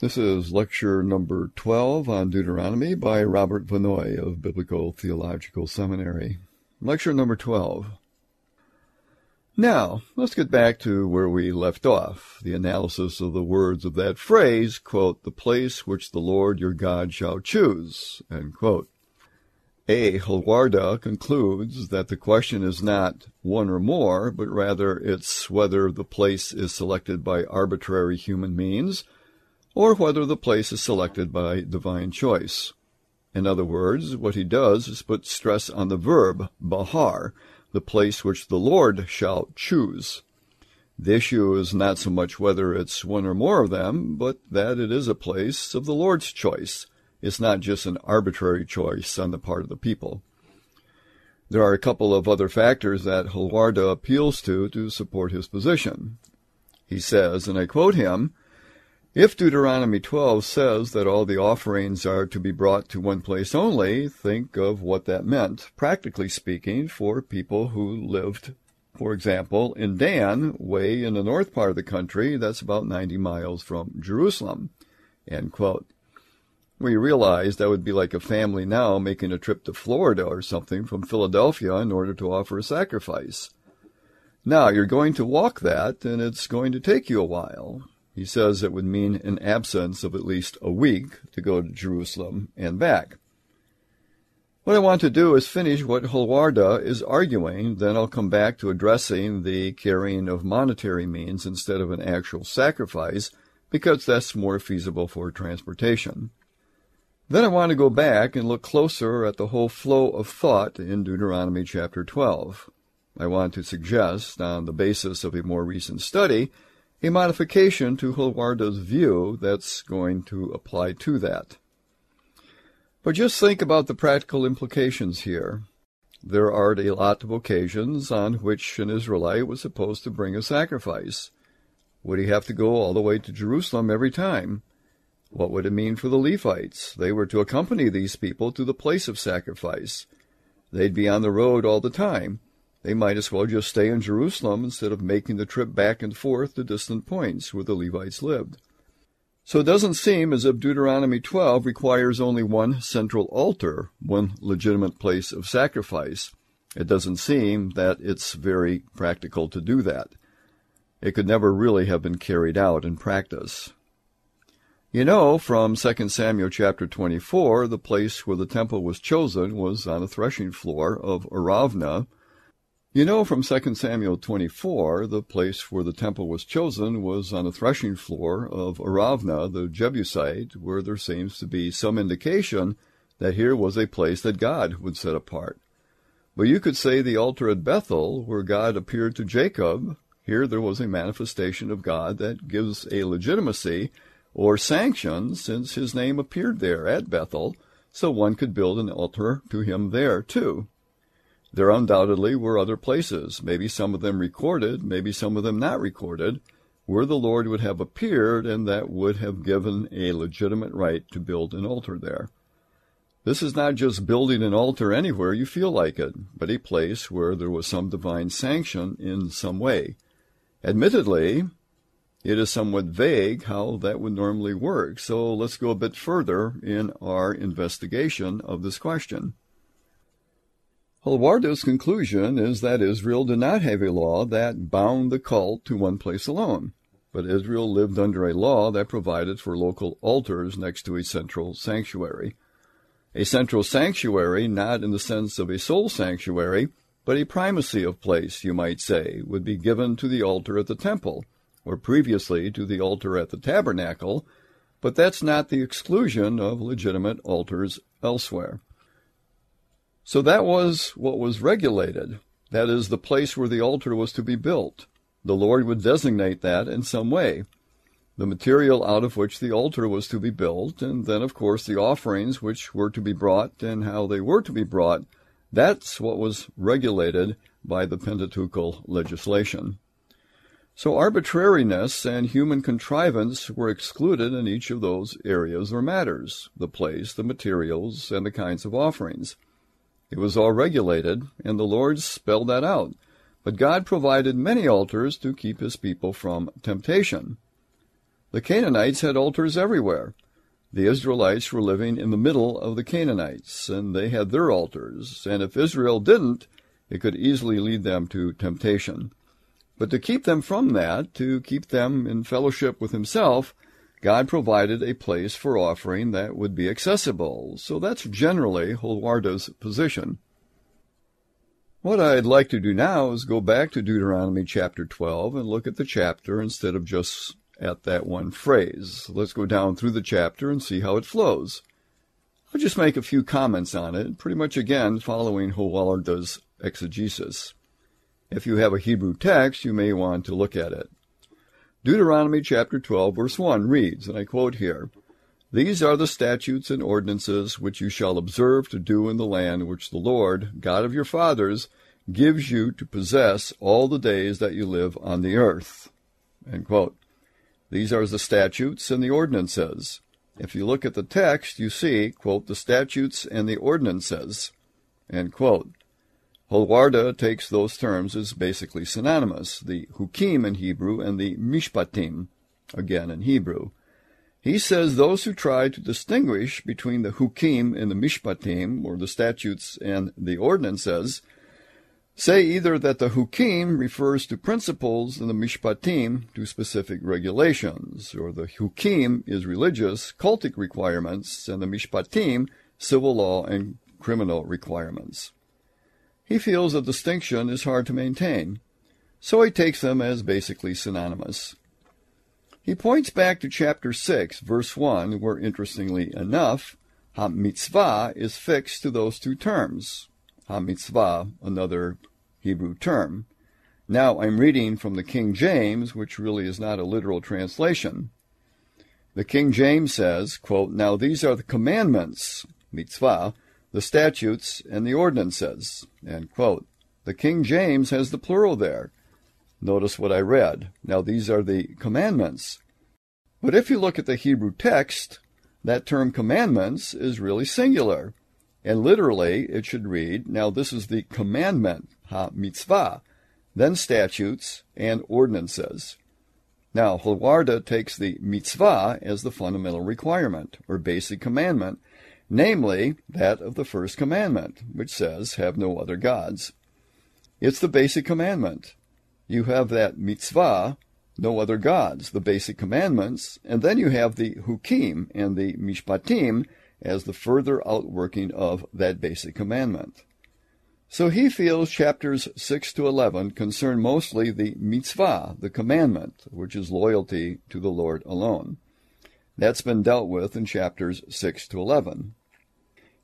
This is lecture number 12 on Deuteronomy by Robert Vannoy of Biblical Theological Seminary. Lecture number 12. Now, let's get back to where we left off, the analysis of the words of that phrase, quote, the place which the Lord your God shall choose, end quote. A. Holwerda concludes that the question is not one or more, but rather it's whether the place is selected by arbitrary human means or whether the place is selected by divine choice. In other words, what he does is put stress on the verb, bahar, the place which the Lord shall choose. The issue is not so much whether it's one or more of them, but that it is a place of the Lord's choice. It's not just an arbitrary choice on the part of the people. There are a couple of other factors that Holwerda appeals to to support his position. He says, and I quote him, if Deuteronomy 12 says that all the offerings are to be brought to one place only, think of what that meant, practically speaking, for people who lived, for example, in Dan, way in the north part of the country, that's about 90 miles from Jerusalem. End quote. We realize that would be like a family now making a trip to Florida or something from Philadelphia in order to offer a sacrifice. Now, you're going to walk that, and it's going to take you a while. He says it would mean an absence of at least a week to go to Jerusalem and back. What I want to do is finish what Holwerda is arguing, then I'll come back to addressing the carrying of monetary means instead of an actual sacrifice, because that's more feasible for transportation. Then I want to go back and look closer at the whole flow of thought in Deuteronomy chapter 12. I want to suggest, on the basis of a more recent study, a modification to Holwerda's view that's going to apply to that. But just think about the practical implications here. There are a lot of occasions on which an Israelite was supposed to bring a sacrifice. Would he have to go all the way to Jerusalem every time? What would it mean for the Levites? They were to accompany these people to the place of sacrifice. They'd be on the road all the time. They might as well just stay in Jerusalem instead of making the trip back and forth to distant points where the Levites lived. So it doesn't seem as if Deuteronomy 12 requires only one central altar, one legitimate place of sacrifice. It doesn't seem that it's very practical to do that. It could never really have been carried out in practice. You know, from 2 Samuel chapter 24, the place where the temple was chosen was on a threshing floor of Aravna, you know from 2 Samuel 24, the place where the temple was chosen was on the threshing floor of Aravna, the Jebusite, where there seems to be some indication that here was a place that God would set apart. But you could say the altar at Bethel, where God appeared to Jacob, here there was a manifestation of God that gives a legitimacy or sanction since his name appeared there at Bethel, so one could build an altar to him there too. There undoubtedly were other places, maybe some of them recorded, maybe some of them not recorded, where the Lord would have appeared and that would have given a legitimate right to build an altar there. This is not just building an altar anywhere you feel like it, but a place where there was some divine sanction in some way. Admittedly, it is somewhat vague how that would normally work, so let's go a bit further in our investigation of this question. Holwerda's conclusion is that Israel did not have a law that bound the cult to one place alone, but Israel lived under a law that provided for local altars next to a central sanctuary. A central sanctuary, not in the sense of a sole sanctuary, but a primacy of place, you might say, would be given to the altar at the temple, or previously to the altar at the tabernacle, but that's not the exclusion of legitimate altars elsewhere. So that was what was regulated. That is, the place where the altar was to be built. The Lord would designate that in some way. The material out of which the altar was to be built, and then, of course, the offerings which were to be brought and how they were to be brought. That's what was regulated by the Pentateuchal legislation. So arbitrariness and human contrivance were excluded in each of those areas or matters the place, the materials, and the kinds of offerings. It was all regulated, and the Lord spelled that out. But God provided many altars to keep his people from temptation. The Canaanites had altars everywhere. The Israelites were living in the middle of the Canaanites, and they had their altars, and if Israel didn't, it could easily lead them to temptation. But to keep them from that, to keep them in fellowship with Himself, God provided a place for offering that would be accessible. So that's generally Holwerda's position. What I'd like to do now is go back to Deuteronomy chapter 12 and look at the chapter instead of just at that one phrase. Let's go down through the chapter and see how it flows. I'll just make a few comments on it, pretty much again following Holwerda's exegesis. If you have a Hebrew text, you may want to look at it. Deuteronomy chapter 12 verse 1 reads, and I quote here, These are the statutes and ordinances which you shall observe to do in the land which the Lord, God of your fathers, gives you to possess all the days that you live on the earth. These are the statutes and the ordinances. If you look at the text, you see, quote, the statutes and the ordinances, end quote. Holwerda takes those terms as basically synonymous, the hukim in Hebrew and the mishpatim, again in Hebrew. He says those who try to distinguish between the hukim and the mishpatim, or the statutes and the ordinances, say either that the hukim refers to principles and the mishpatim to specific regulations, or the hukim is religious, cultic requirements, and the mishpatim civil law and criminal requirements. He feels a distinction is hard to maintain, so he takes them as basically synonymous. He points back to chapter 6, verse 1, where interestingly enough, ha-mitzvah is fixed to those two terms, ha-mitzvah, another Hebrew term. Now I'm reading from the King James, which really is not a literal translation. The King James says, quote, Now these are the commandments, mitzvah, the statutes, and the ordinances. The King James has the plural there. Notice what I read. Now these are the commandments. But if you look at the Hebrew text, that term commandments is really singular. And literally, it should read, now this is the commandment, ha mitzvah, then statutes and ordinances. Now, Holwerda takes the mitzvah as the fundamental requirement, or basic commandment, namely that of the first commandment, which says, Have no other gods. It's the basic commandment. You have that mitzvah, no other gods, the basic commandments, and then you have the hukim and the mishpatim, as the further outworking of that basic commandment. So he feels chapters 6 to 11 concern mostly the mitzvah, the commandment, which is loyalty to the Lord alone. That's been dealt with in chapters 6 to 11.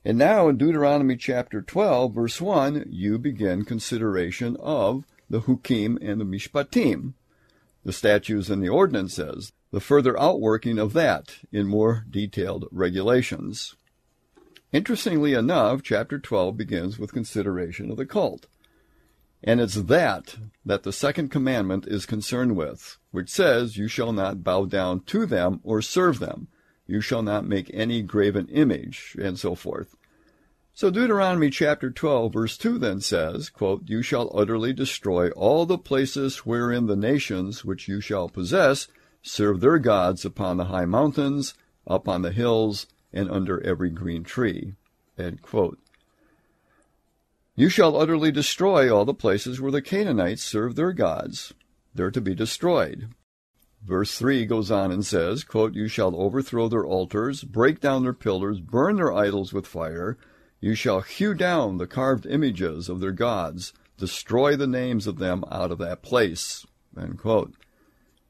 And now in Deuteronomy chapter 12, verse 1, you begin consideration of the hukim and the mishpatim, the statutes and the ordinances, the further outworking of that in more detailed regulations. Interestingly enough, chapter 12 begins with consideration of the cult. And it's that that the second commandment is concerned with, which says, You shall not bow down to them or serve them. You shall not make any graven image, and so forth. So Deuteronomy chapter 12 verse 2 then says, quote, You shall utterly destroy all the places wherein the nations which you shall possess serve their gods upon the high mountains, up on the hills, and under every green tree. You shall utterly destroy all the places where the Canaanites serve their gods. They're to be destroyed. Verse 3 goes on and says, quote, You shall overthrow their altars, break down their pillars, burn their idols with fire. You shall hew down the carved images of their gods, destroy the names of them out of that place. And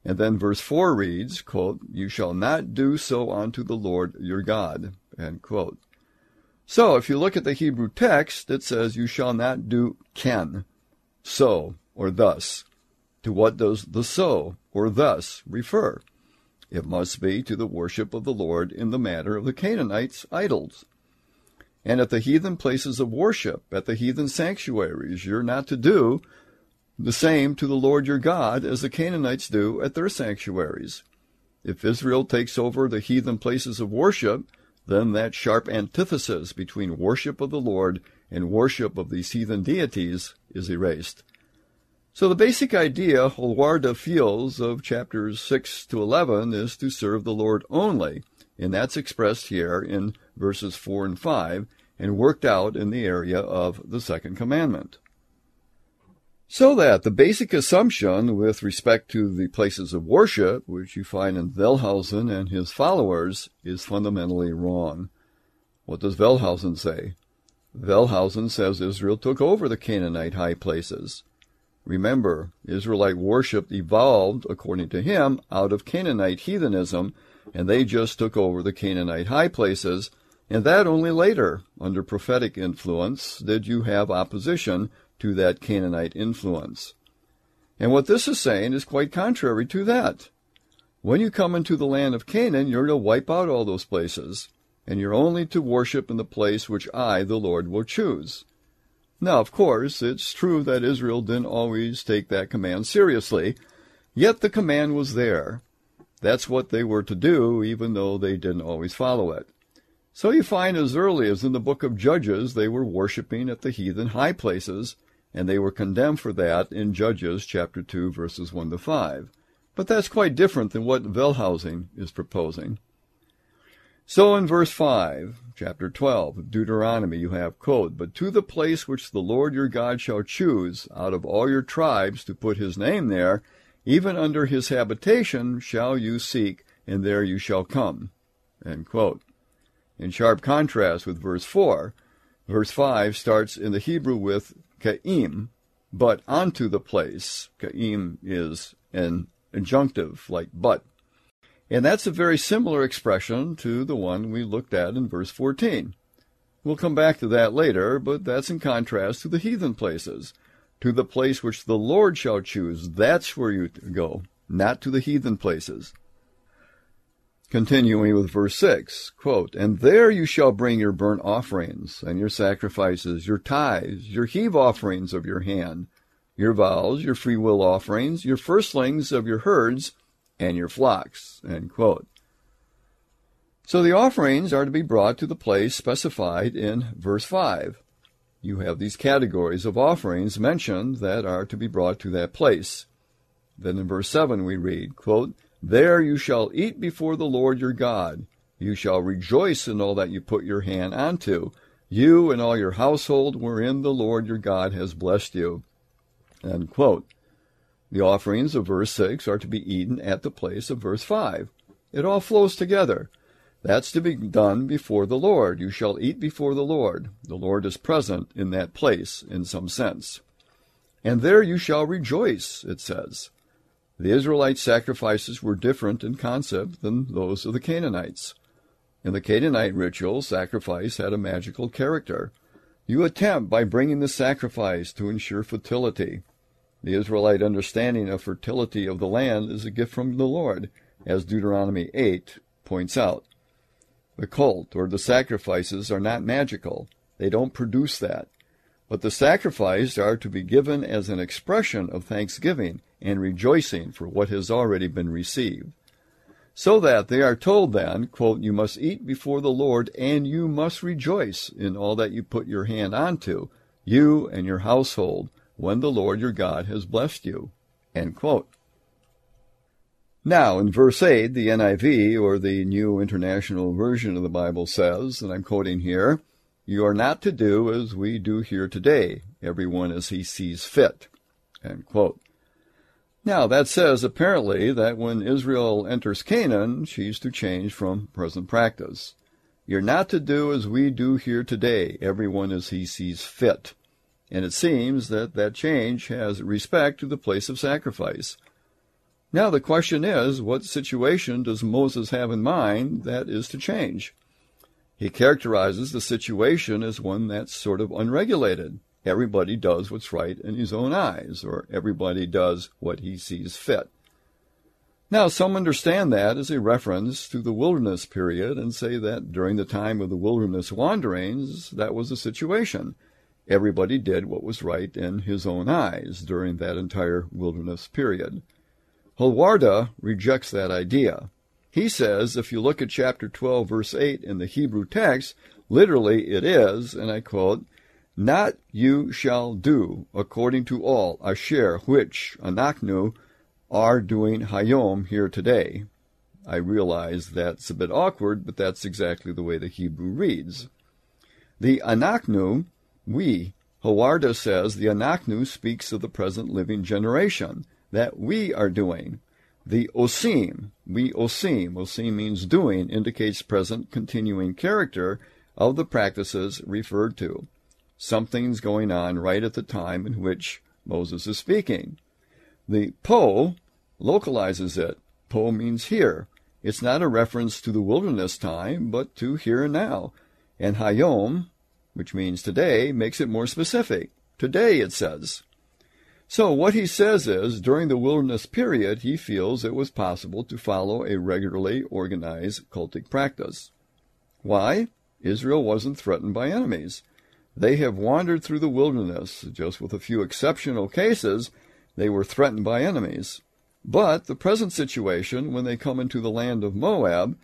then verse 4 reads, quote, You shall not do so unto the Lord your God. So if you look at the Hebrew text, it says, You shall not do ken, so, or thus. To what does the so, or thus, refer? It must be to the worship of the Lord in the matter of the Canaanites' idols. And at the heathen places of worship, at the heathen sanctuaries, you're not to do the same to the Lord your God as the Canaanites do at their sanctuaries. If Israel takes over the heathen places of worship, then that sharp antithesis between worship of the Lord and worship of these heathen deities is erased. So the basic idea Holwerda feels of chapters 6 to 11 is to serve the Lord only, and that's expressed here in verses 4 and 5 and worked out in the area of the second commandment. So that the basic assumption with respect to the places of worship, which you find in Wellhausen and his followers, is fundamentally wrong. What does Wellhausen say? Wellhausen says Israel took over the Canaanite high places. Remember, Israelite worship evolved, according to him, out of Canaanite heathenism, and they just took over the Canaanite high places, and that only later, under prophetic influence, did you have opposition to that Canaanite influence. And what this is saying is quite contrary to that. When you come into the land of Canaan, you're to wipe out all those places, and you're only to worship in the place which I, the Lord, will choose. Now, of course, it's true that Israel didn't always take that command seriously, yet the command was there. That's what they were to do, even though they didn't always follow it. So you find as early as in the book of Judges, they were worshiping at the heathen high places, and they were condemned for that in Judges chapter 2 verses 1 to 5. But that's quite different than what Wellhausen is proposing. So in verse 5, chapter 12 of Deuteronomy, you have, quote, But to the place which the Lord your God shall choose out of all your tribes to put his name there, even under his habitation shall you seek, and there you shall come. In sharp contrast with verse 4, verse 5 starts in the Hebrew with ka'im, but onto the place. Ka'im is an adjunctive, like but. And that's a very similar expression to the one we looked at in verse 14. We'll come back to that later, but that's in contrast to the heathen places. To the place which the Lord shall choose, that's where you go, not to the heathen places. Continuing with verse 6, quote, And there you shall bring your burnt offerings, and your sacrifices, your tithes, your heave offerings of your hand, your vows, your freewill offerings, your firstlings of your herds, and your flocks. So the offerings are to be brought to the place specified in verse 5. You have these categories of offerings mentioned that are to be brought to that place. Then in verse 7 we read, quote, there you shall eat before the Lord your God. You shall rejoice in all that you put your hand unto, you and all your household wherein the Lord your God has blessed you. The offerings of verse 6 are to be eaten at the place of verse 5. It all flows together. That's to be done before the Lord. You shall eat before the Lord. The Lord is present in that place in some sense. And there you shall rejoice, it says. The Israelite sacrifices were different in concept than those of the Canaanites. In the Canaanite ritual, sacrifice had a magical character. You attempt by bringing the sacrifice to ensure fertility. The Israelite understanding of fertility of the land is a gift from the Lord, as Deuteronomy 8 points out. The cult or the sacrifices are not magical. They don't produce that. But the sacrifices are to be given as an expression of thanksgiving and rejoicing for what has already been received. So that they are told then, quote, You must eat before the Lord, and you must rejoice in all that you put your hand onto, you and your household, when the Lord your God has blessed you. Now, in verse 8, the NIV, or the New International Version of the Bible, says, and I'm quoting here, You are not to do as we do here today, everyone as he sees fit. End quote. Now, that says apparently that when Israel enters Canaan, she's to change from present practice. You're not to do as we do here today, everyone as he sees fit. And it seems that that change has respect to the place of sacrifice. Now, the question is, what situation does Moses have in mind that is to change? He characterizes the situation as one that's sort of unregulated everybody does what's right in his own eyes, or everybody does what he sees fit. Now, some understand that as a reference to the wilderness period and say that during the time of the wilderness wanderings, that was the situation. Everybody did what was right in his own eyes during that entire wilderness period. Holwerda rejects that idea. He says if you look at chapter 12, verse 8 in the Hebrew text, literally it is, and I quote, Not you shall do according to all asher which anaknu are doing hayom here today. I realize that's a bit awkward, but that's exactly the way the Hebrew reads. The anaknu, we, Holwerda says the anaknu speaks of the present living generation, that we are doing. The osim, we osim, osim means doing, indicates present continuing character of the practices referred to. Something's going on right at the time in which Moses is speaking. The po localizes it. Po means here. It's not a reference to the wilderness time, but to here and now. And hayom, which means today, makes it more specific. Today, it says. So what he says is, during the wilderness period, he feels it was possible to follow a regularly organized cultic practice. Why? Israel wasn't threatened by enemies. They have wandered through the wilderness, just with a few exceptional cases, they were threatened by enemies. But the present situation, when they come into the land of Moab,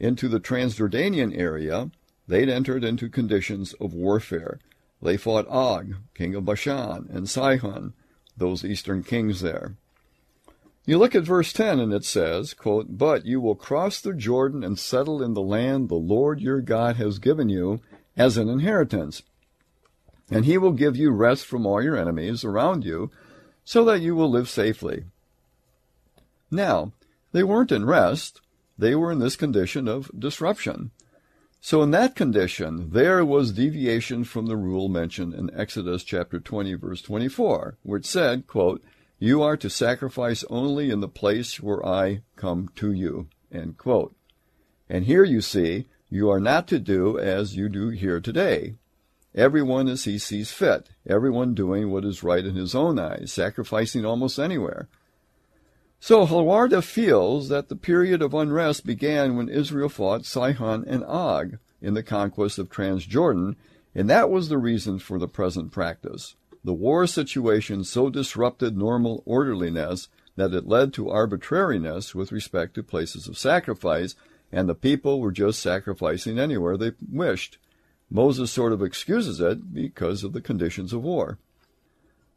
into the Transjordanian area, they'd entered into conditions of warfare. They fought Og, king of Bashan, and Sihon, those eastern kings there. You look at verse 10 and it says, quote, But you will cross the Jordan and settle in the land the Lord your God has given you as an inheritance. And he will give you rest from all your enemies around you, so that you will live safely. Now, they weren't in rest, they were in this condition of disruption. So in that condition, there was deviation from the rule mentioned in Exodus chapter 20 verse 24, which said, quote, You are to sacrifice only in the place where I come to you, end quote. And here you see, you are not to do as you do here today. Everyone as he sees fit, everyone doing what is right in his own eyes, sacrificing almost anywhere. So Holwerda feels that the period of unrest began when Israel fought Sihon and Og in the conquest of Transjordan, and that was the reason for the present practice. The war situation so disrupted normal orderliness that it led to arbitrariness with respect to places of sacrifice, and the people were just sacrificing anywhere they wished. Moses sort of excuses it because of the conditions of war.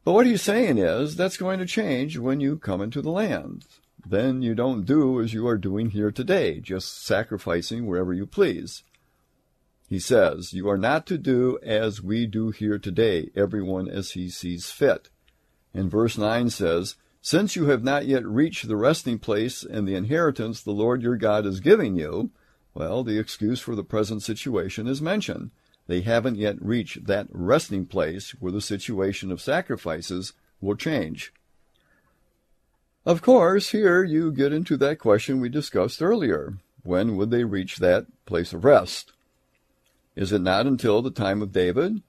But what he's saying is that's going to change when you come into the land. Then you don't do as you are doing here today, just sacrificing wherever you please. He says, You are not to do as we do here today, everyone as he sees fit. And verse 9 says, Since you have not yet reached the resting place and the inheritance the Lord your God is giving you, well, the excuse for the present situation is mentioned. They haven't yet reached that resting place where the situation of sacrifices will change. Of course, here you get into that question we discussed earlier. When would they reach that place of rest? Is it not until the time of David?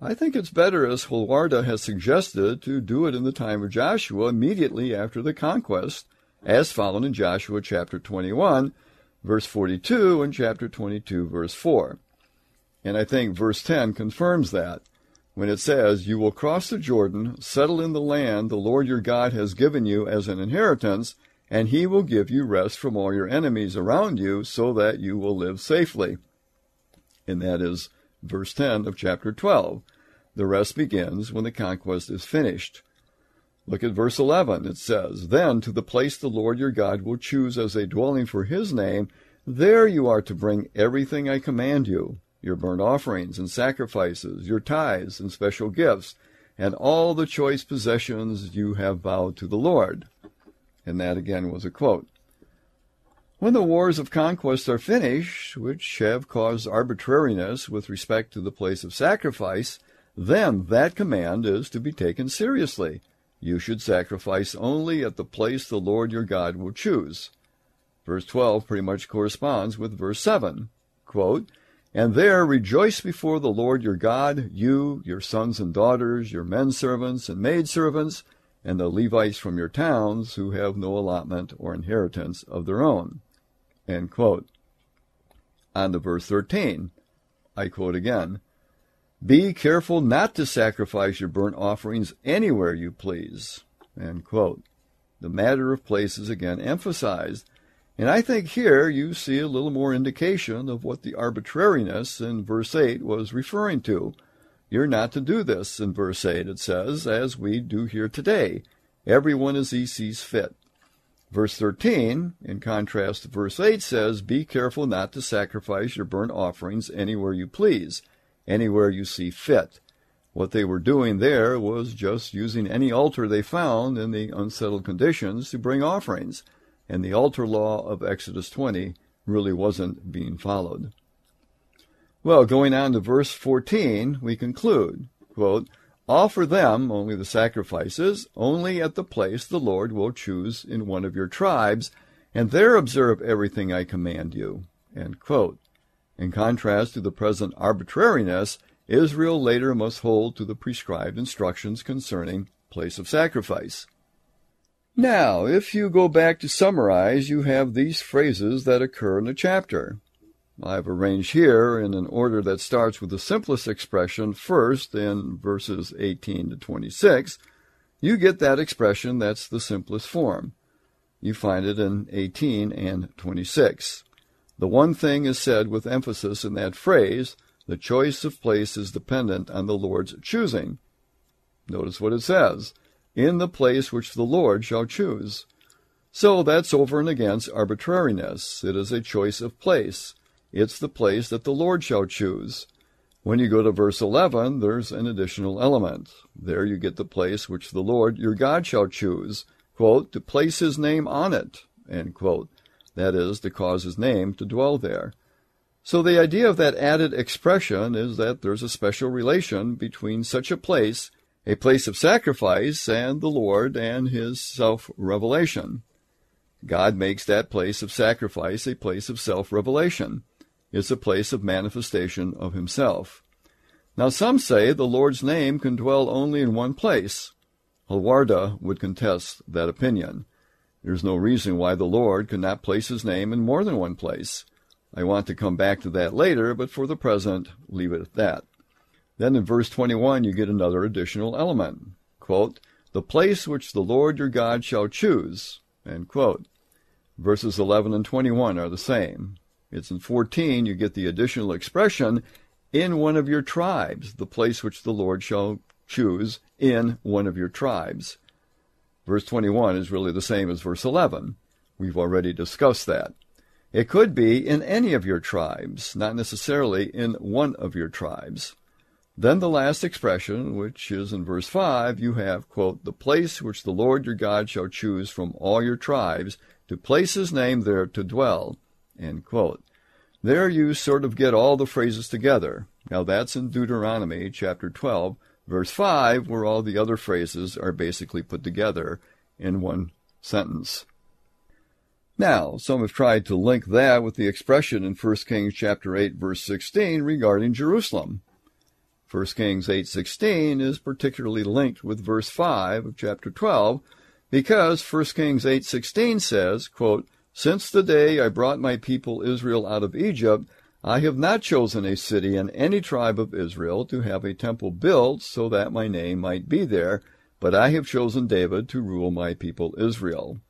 I think it's better, as Holwerda has suggested, to do it in the time of Joshua immediately after the conquest, as found in Joshua chapter 21, verse 42, and chapter 22, verse 4. And I think verse 10 confirms that when it says, You will cross the Jordan, settle in the land the Lord your God has given you as an inheritance, and he will give you rest from all your enemies around you so that you will live safely. And that is verse 10 of chapter 12. The rest begins when the conquest is finished. Look at verse 11. It says, Then to the place the Lord your God will choose as a dwelling for his name, there you are to bring everything I command you your burnt offerings and sacrifices, your tithes and special gifts, and all the choice possessions you have vowed to the Lord. And that again was a quote. When the wars of conquest are finished, which have caused arbitrariness with respect to the place of sacrifice, then that command is to be taken seriously. You should sacrifice only at the place the Lord your God will choose. Verse 12 pretty much corresponds with verse 7. Quote, and there rejoice before the Lord your God, you, your sons and daughters, your men servants and maid servants, and the Levites from your towns who have no allotment or inheritance of their own. On to verse 13. I quote again. Be careful not to sacrifice your burnt offerings anywhere you please. The matter of place is again emphasized and I think here you see a little more indication of what the arbitrariness in verse 8 was referring to. You're not to do this, in verse 8 it says, as we do here today. Everyone as he sees fit. Verse 13, in contrast to verse 8, says, Be careful not to sacrifice your burnt offerings anywhere you please, anywhere you see fit. What they were doing there was just using any altar they found in the unsettled conditions to bring offerings, and the altar law of Exodus 20 really wasn't being followed. Well, going on to verse 14, we conclude, quote, Offer them, only the sacrifices, only at the place the Lord will choose in one of your tribes, and there observe everything I command you. In contrast to the present arbitrariness, Israel later must hold to the prescribed instructions concerning place of sacrifice. Now, if you go back to summarize, you have these phrases that occur in the chapter. I've arranged here in an order that starts with the simplest expression first in verses 18 to 26. You get that expression that's the simplest form. You find it in 18 and 26. The one thing is said with emphasis in that phrase, the choice of place is dependent on the Lord's choosing. Notice what it says, in the place which the Lord shall choose. So that's over and against arbitrariness. It is a choice of place. It's the place that the Lord shall choose. When you go to verse 11, there's an additional element. There you get the place which the Lord your God shall choose, quote, to place his name on it, end quote. That is, to cause his name to dwell there. So the idea of that added expression is that there's a special relation between such a place, a place of sacrifice, and the Lord and his self-revelation. God makes that place of sacrifice a place of self-revelation It's a place of manifestation of himself. Now some say the Lord's name can dwell only in one place. Holwerda would contest that opinion. There's no reason why the Lord could not place his name in more than one place. I want to come back to that later, but for the present, leave it at that. Then in verse 21, you get another additional element. Quote, the place which the Lord your God shall choose. Verses 11 and 21 are the same. It's in 14 you get the additional expression, in one of your tribes, the place which the Lord shall choose in one of your tribes. Verse 21 is really the same as verse 11. We've already discussed that. It could be in any of your tribes, not necessarily in one of your tribes. Then the last expression, which is in verse 5, you have, quote, the place which the Lord your God shall choose from all your tribes to place his name there to dwell, end quote. there you sort of get all the phrases together. Now that's in Deuteronomy chapter 12, verse 5, where all the other phrases are basically put together in one sentence. Now, some have tried to link that with the expression in 1 Kings chapter 8 verse 16 regarding Jerusalem. 1 Kings 8:16 is particularly linked with verse 5 of chapter 12 because 1 Kings 8:16 says, quote, since the day I brought my people Israel out of Egypt, I have not chosen a city in any tribe of Israel to have a temple built so that my name might be there, but I have chosen David to rule my people Israel.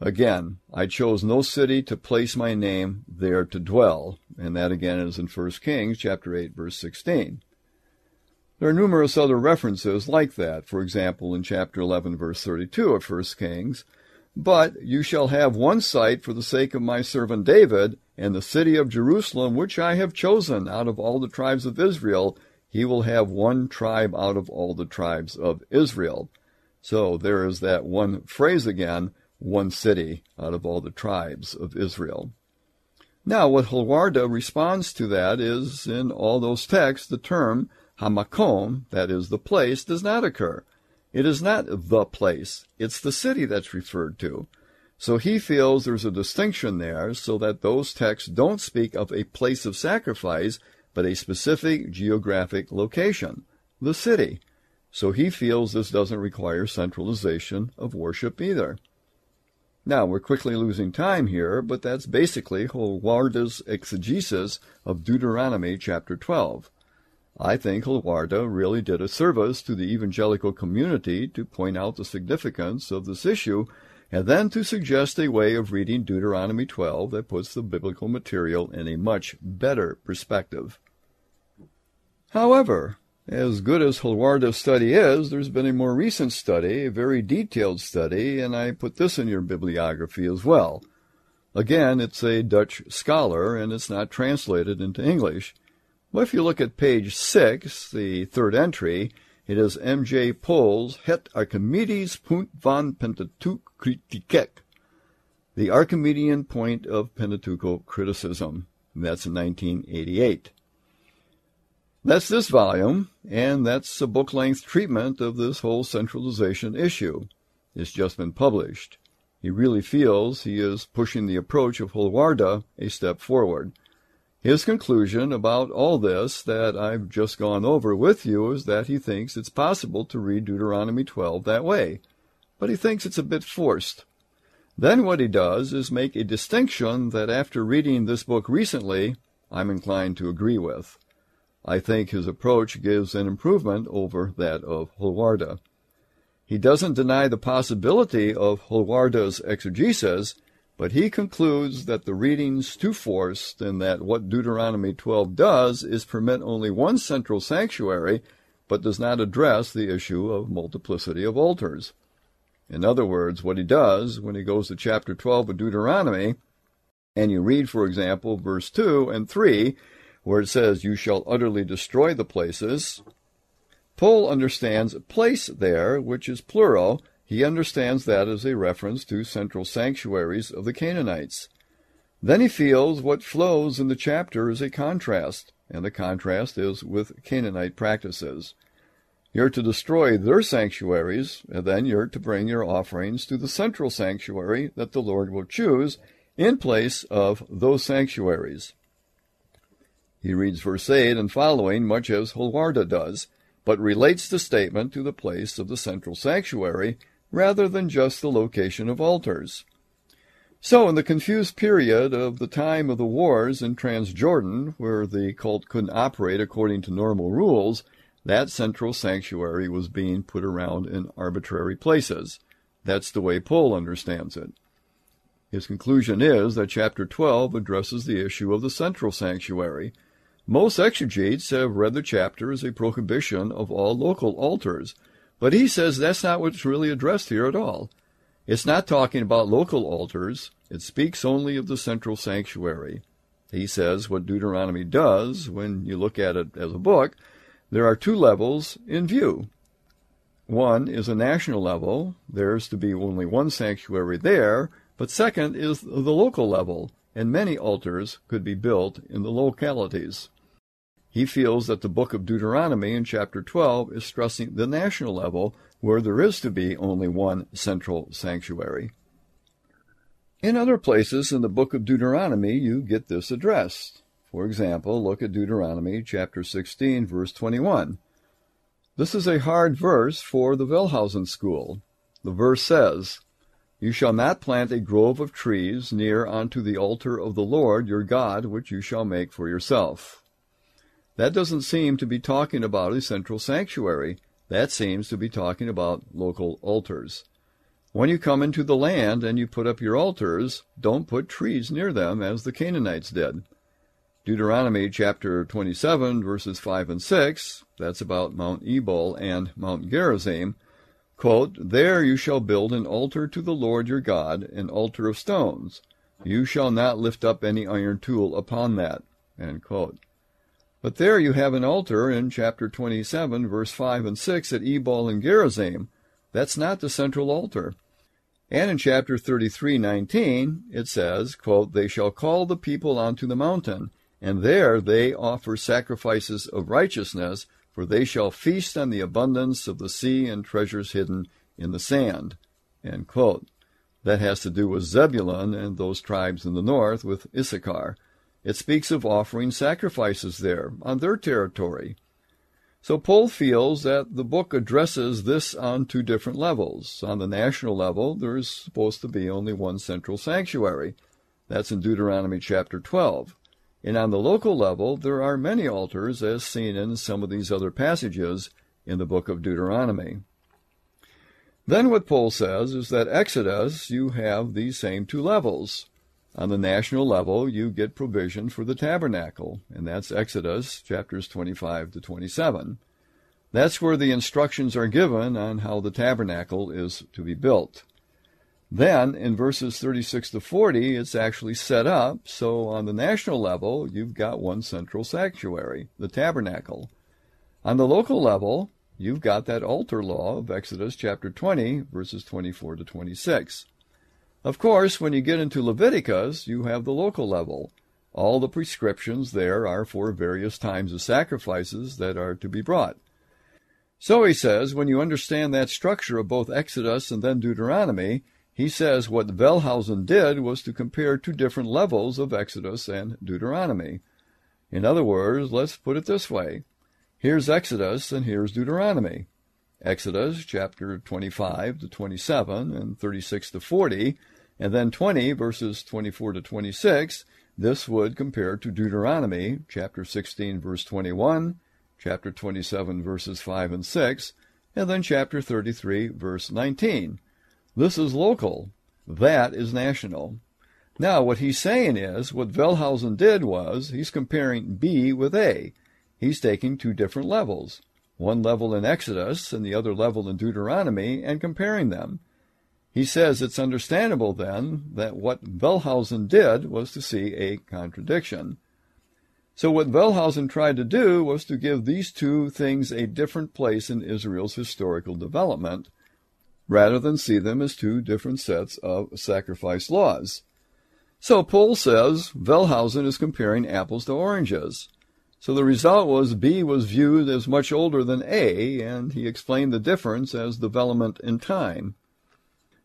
Again, I chose no city to place my name there to dwell, and that again is in 1 Kings chapter 8 verse 16. There are numerous other references like that, for example, in chapter 11, verse 32 of 1 Kings. But you shall have one site for the sake of my servant David, and the city of Jerusalem, which I have chosen out of all the tribes of Israel. He will have one tribe out of all the tribes of Israel. So there is that one phrase again, one city out of all the tribes of Israel. Now, what Holwerda responds to that is, in all those texts, the term Hamakom, that is, the place, does not occur. It is not the place, it's the city that's referred to. So he feels there's a distinction there so that those texts don't speak of a place of sacrifice, but a specific geographic location, the city. So he feels this doesn't require centralization of worship either. Now, we're quickly losing time here, but that's basically Holwerda's exegesis of Deuteronomy chapter 12. I think Holwerda really did a service to the evangelical community to point out the significance of this issue and then to suggest a way of reading Deuteronomy 12 that puts the biblical material in a much better perspective. However, as good as Holwerda's study is, there's been a more recent study, a very detailed study, and I put this in your bibliography as well. Again, it's a Dutch scholar, and it's not translated into English. But if you look at page 6, the third entry, it is M.J. Pohl's Het Archimedes Punt van Pentateuch Kritiek, the Archimedean Point of Pentateuchal Criticism. And that's in 1988. That's this volume, and that's a book-length treatment of this whole centralization issue. It's just been published. He really feels he is pushing the approach of Holwerda a step forward. His conclusion about all this that I've just gone over with you is that he thinks it's possible to read Deuteronomy 12 that way, but he thinks it's a bit forced. Then what he does is make a distinction that after reading this book recently, I'm inclined to agree with. I think his approach gives an improvement over that of Holwerda. He doesn't deny the possibility of Holwerda's exegesis, but he concludes that the reading's too forced and that what Deuteronomy 12 does is permit only one central sanctuary, but does not address the issue of multiplicity of altars. In other words, what he does when he goes to chapter 12 of Deuteronomy, and you read, for example, verse 2 and 3, where it says, You shall utterly destroy the places. Pohl understands place there, which is plural. He understands that as a reference to central sanctuaries of the Canaanites. Then he feels what flows in the chapter is a contrast, and the contrast is with Canaanite practices. You're to destroy their sanctuaries, and then you're to bring your offerings to the central sanctuary that the Lord will choose in place of those sanctuaries. He reads verse 8 and following much as Holwerda does, but relates the statement to the place of the central sanctuary rather than just the location of altars. So, in the confused period of the time of the wars in Transjordan, where the cult couldn't operate according to normal rules, that central sanctuary was being put around in arbitrary places. That's the way Pohl understands it. His conclusion is that chapter 12 addresses the issue of the central sanctuary, most exegetes have read the chapter as a prohibition of all local altars, but he says that's not what's really addressed here at all. It's not talking about local altars, it speaks only of the central sanctuary. He says what Deuteronomy does, when you look at it as a book, there are two levels in view. One is a national level, there's to be only one sanctuary there, but second is the local level, and many altars could be built in the localities. He feels that the book of Deuteronomy in chapter 12 is stressing the national level where there is to be only one central sanctuary. In other places in the book of Deuteronomy, you get this addressed. For example, look at Deuteronomy chapter 16, verse 21. This is a hard verse for the Wellhausen school. The verse says, You shall not plant a grove of trees near unto the altar of the Lord your God, which you shall make for yourself. That doesn't seem to be talking about a central sanctuary. That seems to be talking about local altars. When you come into the land and you put up your altars, don't put trees near them as the Canaanites did. Deuteronomy chapter 27, verses 5 and 6, that's about Mount Ebal and Mount Gerizim, quote, There you shall build an altar to the Lord your God, an altar of stones. You shall not lift up any iron tool upon that. End quote. But there you have an altar in chapter 27, verse 5 and 6 at Ebal and Gerizim. That's not the central altar. And in chapter 33, 19, it says, quote, They shall call the people unto the mountain, and there they offer sacrifices of righteousness, for they shall feast on the abundance of the sea and treasures hidden in the sand. That has to do with Zebulun and those tribes in the north with Issachar. It speaks of offering sacrifices there, on their territory. So Pohl feels that the book addresses this on two different levels. On the national level, there is supposed to be only one central sanctuary. That's in Deuteronomy chapter 12. And on the local level, there are many altars, as seen in some of these other passages in the book of Deuteronomy. Then what Pohl says is that Exodus, you have these same two levels. On the national level, you get provision for the tabernacle, and that's Exodus chapters 25 to 27. That's where the instructions are given on how the tabernacle is to be built. Then, in verses 36 to 40, it's actually set up, so on the national level, you've got one central sanctuary, the tabernacle. On the local level, you've got that altar law of Exodus chapter 20, verses 24 to 26. Of course, when you get into Leviticus, you have the local level. All the prescriptions there are for various times of sacrifices that are to be brought. So he says, when you understand that structure of both Exodus and then Deuteronomy, he says what Wellhausen did was to compare two different levels of Exodus and Deuteronomy. In other words, let's put it this way. Here's Exodus and here's Deuteronomy. Exodus chapter 25 to 27 and 36 to 40, and then 20 verses 24 to 26. This would compare to Deuteronomy chapter 16 verse 21, chapter 27 verses 5 and 6, and then chapter 33 verse 19. This is local. That is national. Now, what he's saying is, what Wellhausen did was, he's comparing B with A. He's taking two different levels, one level in Exodus and the other level in Deuteronomy, and comparing them. He says it's understandable then that what Wellhausen did was to see a contradiction. So what Wellhausen tried to do was to give these two things a different place in Israel's historical development, rather than see them as two different sets of sacrifice laws. So Pohl says Wellhausen is comparing apples to oranges. So the result was B was viewed as much older than A, and he explained the difference as development in time.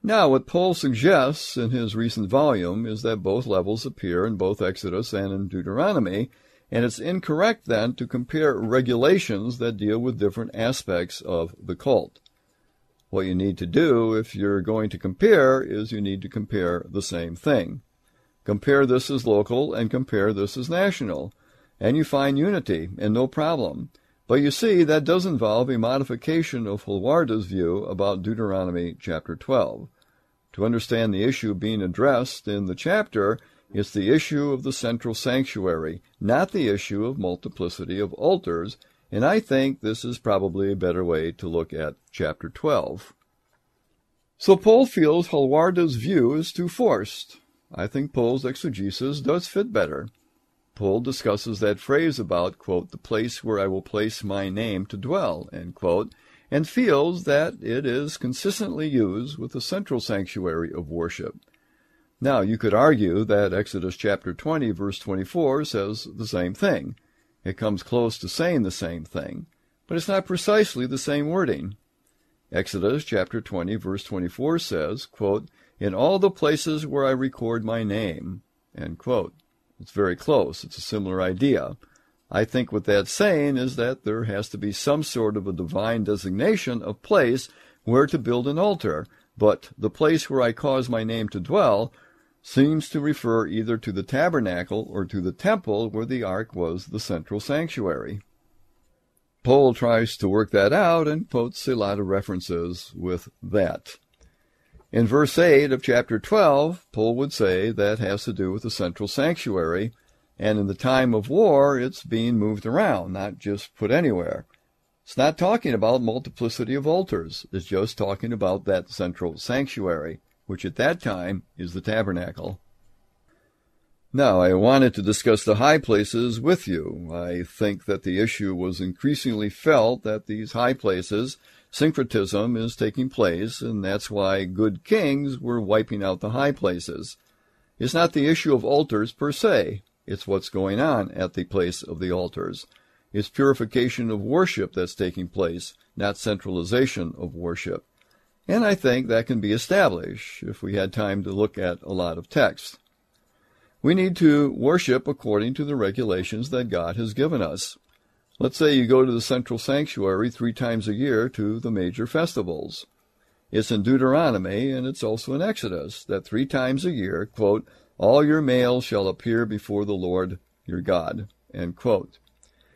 Now, what Pohl suggests in his recent volume is that both levels appear in both Exodus and in Deuteronomy, and it's incorrect then to compare regulations that deal with different aspects of the cult. What you need to do if you're going to compare is you need to compare the same thing. Compare this as local and compare this as national, and you find unity and no problem. But you see, that does involve a modification of Holwerda's view about Deuteronomy chapter 12. To understand the issue being addressed in the chapter, it's the issue of the central sanctuary, not the issue of multiplicity of altars, and I think this is probably a better way to look at chapter 12. So Pohl feels Holwerda's view is too forced. I think Pohl's exegesis does fit better. Pohl discusses that phrase about, quote, the place where I will place my name to dwell, quote, and feels that it is consistently used with the central sanctuary of worship. Now, you could argue that Exodus chapter 20, verse 24 says the same thing. It comes close to saying the same thing, but it's not precisely the same wording. Exodus chapter 20 verse 24 says, quote, In all the places where I record my name, It's very close. It's a similar idea. I think what that's saying is that there has to be some sort of a divine designation of place where to build an altar, but the place where I cause my name to dwell seems to refer either to the tabernacle or to the temple where the ark was the central sanctuary. Pohl tries to work that out and quotes a lot of references with that. In verse 8 of chapter 12, Pohl would say that has to do with the central sanctuary, and in the time of war, it's being moved around, not just put anywhere. It's not talking about multiplicity of altars. It's just talking about that central sanctuary which at that time is the tabernacle. Now, I wanted to discuss the high places with you. I think that the issue was increasingly felt that these high places, syncretism is taking place, and that's why good kings were wiping out the high places. It's not the issue of altars per se, it's what's going on at the place of the altars. It's purification of worship that's taking place, not centralization of worship. And I think that can be established if we had time to look at a lot of text. We need to worship according to the regulations that God has given us. Let's say you go to the central sanctuary three times a year to the major festivals. It's in Deuteronomy and it's also in Exodus that three times a year, quote, all your males shall appear before the Lord your God, end quote.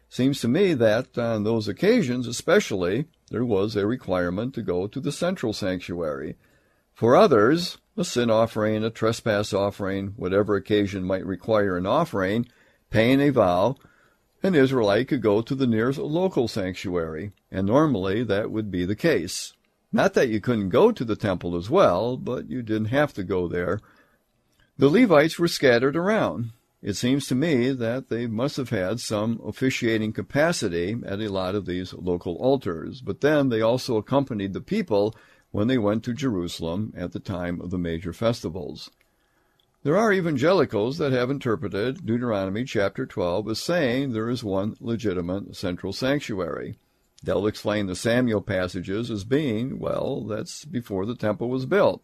Seems to me that on those occasions especially, there was a requirement to go to the central sanctuary. For others, a sin offering, a trespass offering, whatever occasion might require an offering, paying a vow, an Israelite could go to the nearest local sanctuary, and normally that would be the case. Not that you couldn't go to the temple as well, but you didn't have to go there. The Levites were scattered around. It seems to me that they must have had some officiating capacity at a lot of these local altars, but then they also accompanied the people when they went to Jerusalem at the time of the major festivals. There are evangelicals that have interpreted Deuteronomy chapter 12 as saying there is one legitimate central sanctuary. They'll explain the Samuel passages as being, well, that's before the temple was built,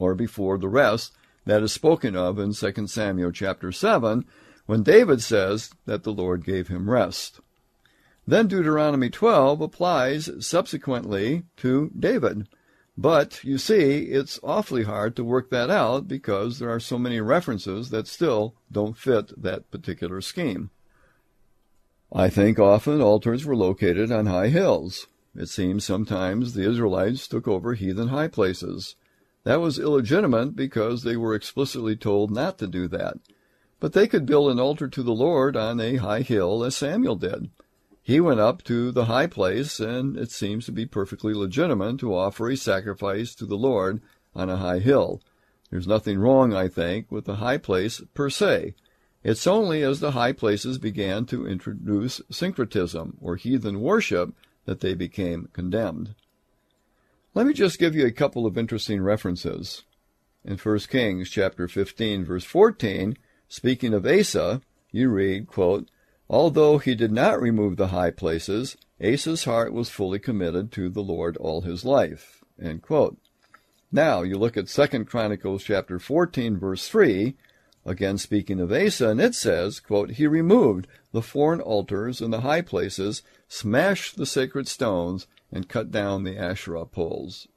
or before the rest that is spoken of in 2 Samuel chapter 7, when David says that the Lord gave him rest. Then Deuteronomy 12 applies subsequently to David. But you see, it's awfully hard to work that out because there are so many references that still don't fit that particular scheme. I think often altars were located on high hills. It seems sometimes the Israelites took over heathen high places. That was illegitimate because they were explicitly told not to do that. But they could build an altar to the Lord on a high hill as Samuel did. He went up to the high place, and it seems to be perfectly legitimate to offer a sacrifice to the Lord on a high hill. There's nothing wrong, I think, with the high place per se. It's only as the high places began to introduce syncretism, or heathen worship, that they became condemned. Let me just give you a couple of interesting references. In 1 Kings chapter 15 verse 14, speaking of Asa, you read, quote, Although he did not remove the high places, Asa's heart was fully committed to the Lord all his life. Now you look at 2 Chronicles chapter 14 verse 3, again speaking of Asa, and it says, quote, He removed the foreign altars and the high places, smashed the sacred stones, and cut down the Asherah poles.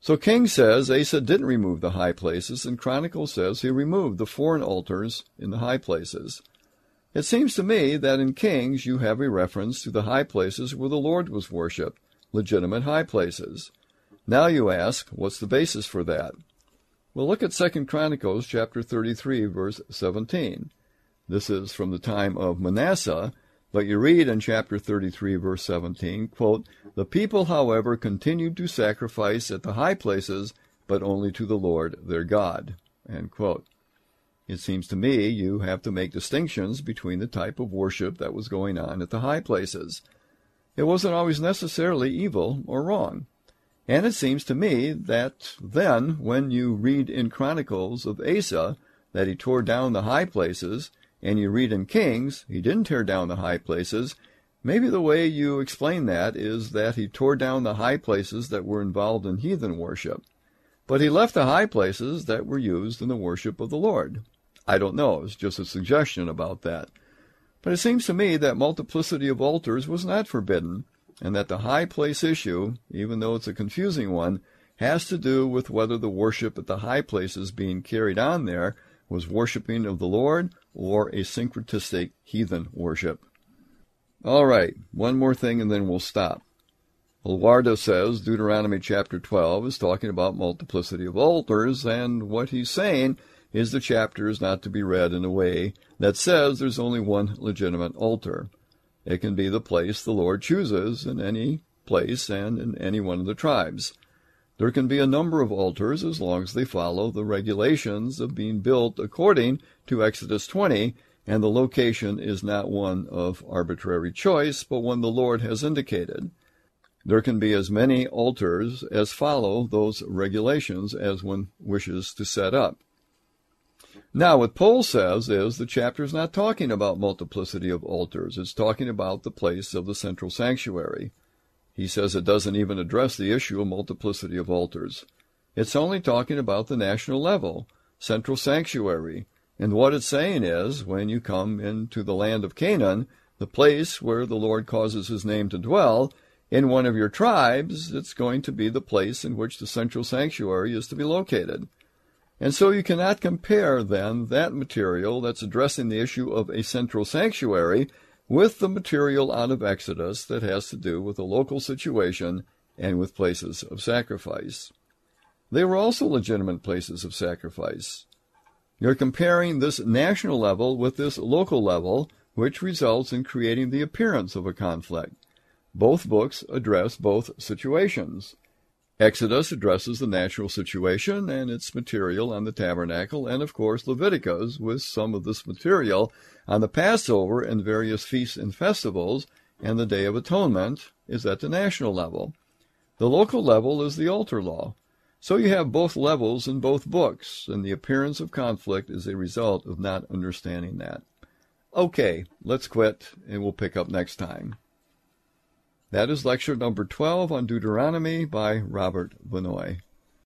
So King says Asa didn't remove the high places, and Chronicle says he removed the foreign altars in the high places. It seems to me that in Kings you have a reference to the high places where the Lord was worshipped, legitimate high places. Now you ask, what's the basis for that? Well, look at 2 Chronicles chapter 33 verse 17. This is from the time of Manasseh, but you read in chapter 33, verse 17, quote, The people, however, continued to sacrifice at the high places, but only to the Lord their God. It seems to me you have to make distinctions between the type of worship that was going on at the high places. It wasn't always necessarily evil or wrong. And it seems to me that then, when you read in Chronicles of Asa that he tore down the high places, and you read in Kings, he didn't tear down the high places. Maybe the way you explain that is that he tore down the high places that were involved in heathen worship. But he left the high places that were used in the worship of the Lord. I don't know, it's just a suggestion about that. But it seems to me that multiplicity of altars was not forbidden, and that the high place issue, even though it's a confusing one, has to do with whether the worship at the high places being carried on there was worshiping of the Lord or a syncretistic heathen worship. All right, one more thing and then we'll stop. Holwerda says Deuteronomy chapter 12 is talking about multiplicity of altars, and what he's saying is the chapter is not to be read in a way that says there's only one legitimate altar. It can be the place the Lord chooses in any place and in any one of the tribes. There can be a number of altars as long as they follow the regulations of being built according to Exodus 20, and the location is not one of arbitrary choice, but one the Lord has indicated. There can be as many altars as follow those regulations as one wishes to set up. Now, what Pohl says is the chapter is not talking about multiplicity of altars. It's talking about the place of the central sanctuary. He says it doesn't even address the issue of multiplicity of altars. It's only talking about the national level, central sanctuary. And what it's saying is, when you come into the land of Canaan, the place where the Lord causes his name to dwell, in one of your tribes, it's going to be the place in which the central sanctuary is to be located. And so you cannot compare then that material that's addressing the issue of a central sanctuary with the material out of Exodus that has to do with the local situation and with places of sacrifice. They were also legitimate places of sacrifice. You're comparing this national level with this local level, which results in creating the appearance of a conflict. Both books address both situations. Exodus addresses the natural situation and its material on the tabernacle, and of course Leviticus with some of this material on the Passover and various feasts and festivals, and the Day of Atonement is at the national level. The local level is the altar law. So you have both levels in both books, and the appearance of conflict is a result of not understanding that. Okay, let's quit, and we'll pick up next time. That is lecture number 12 on Deuteronomy by Robert Vannoy.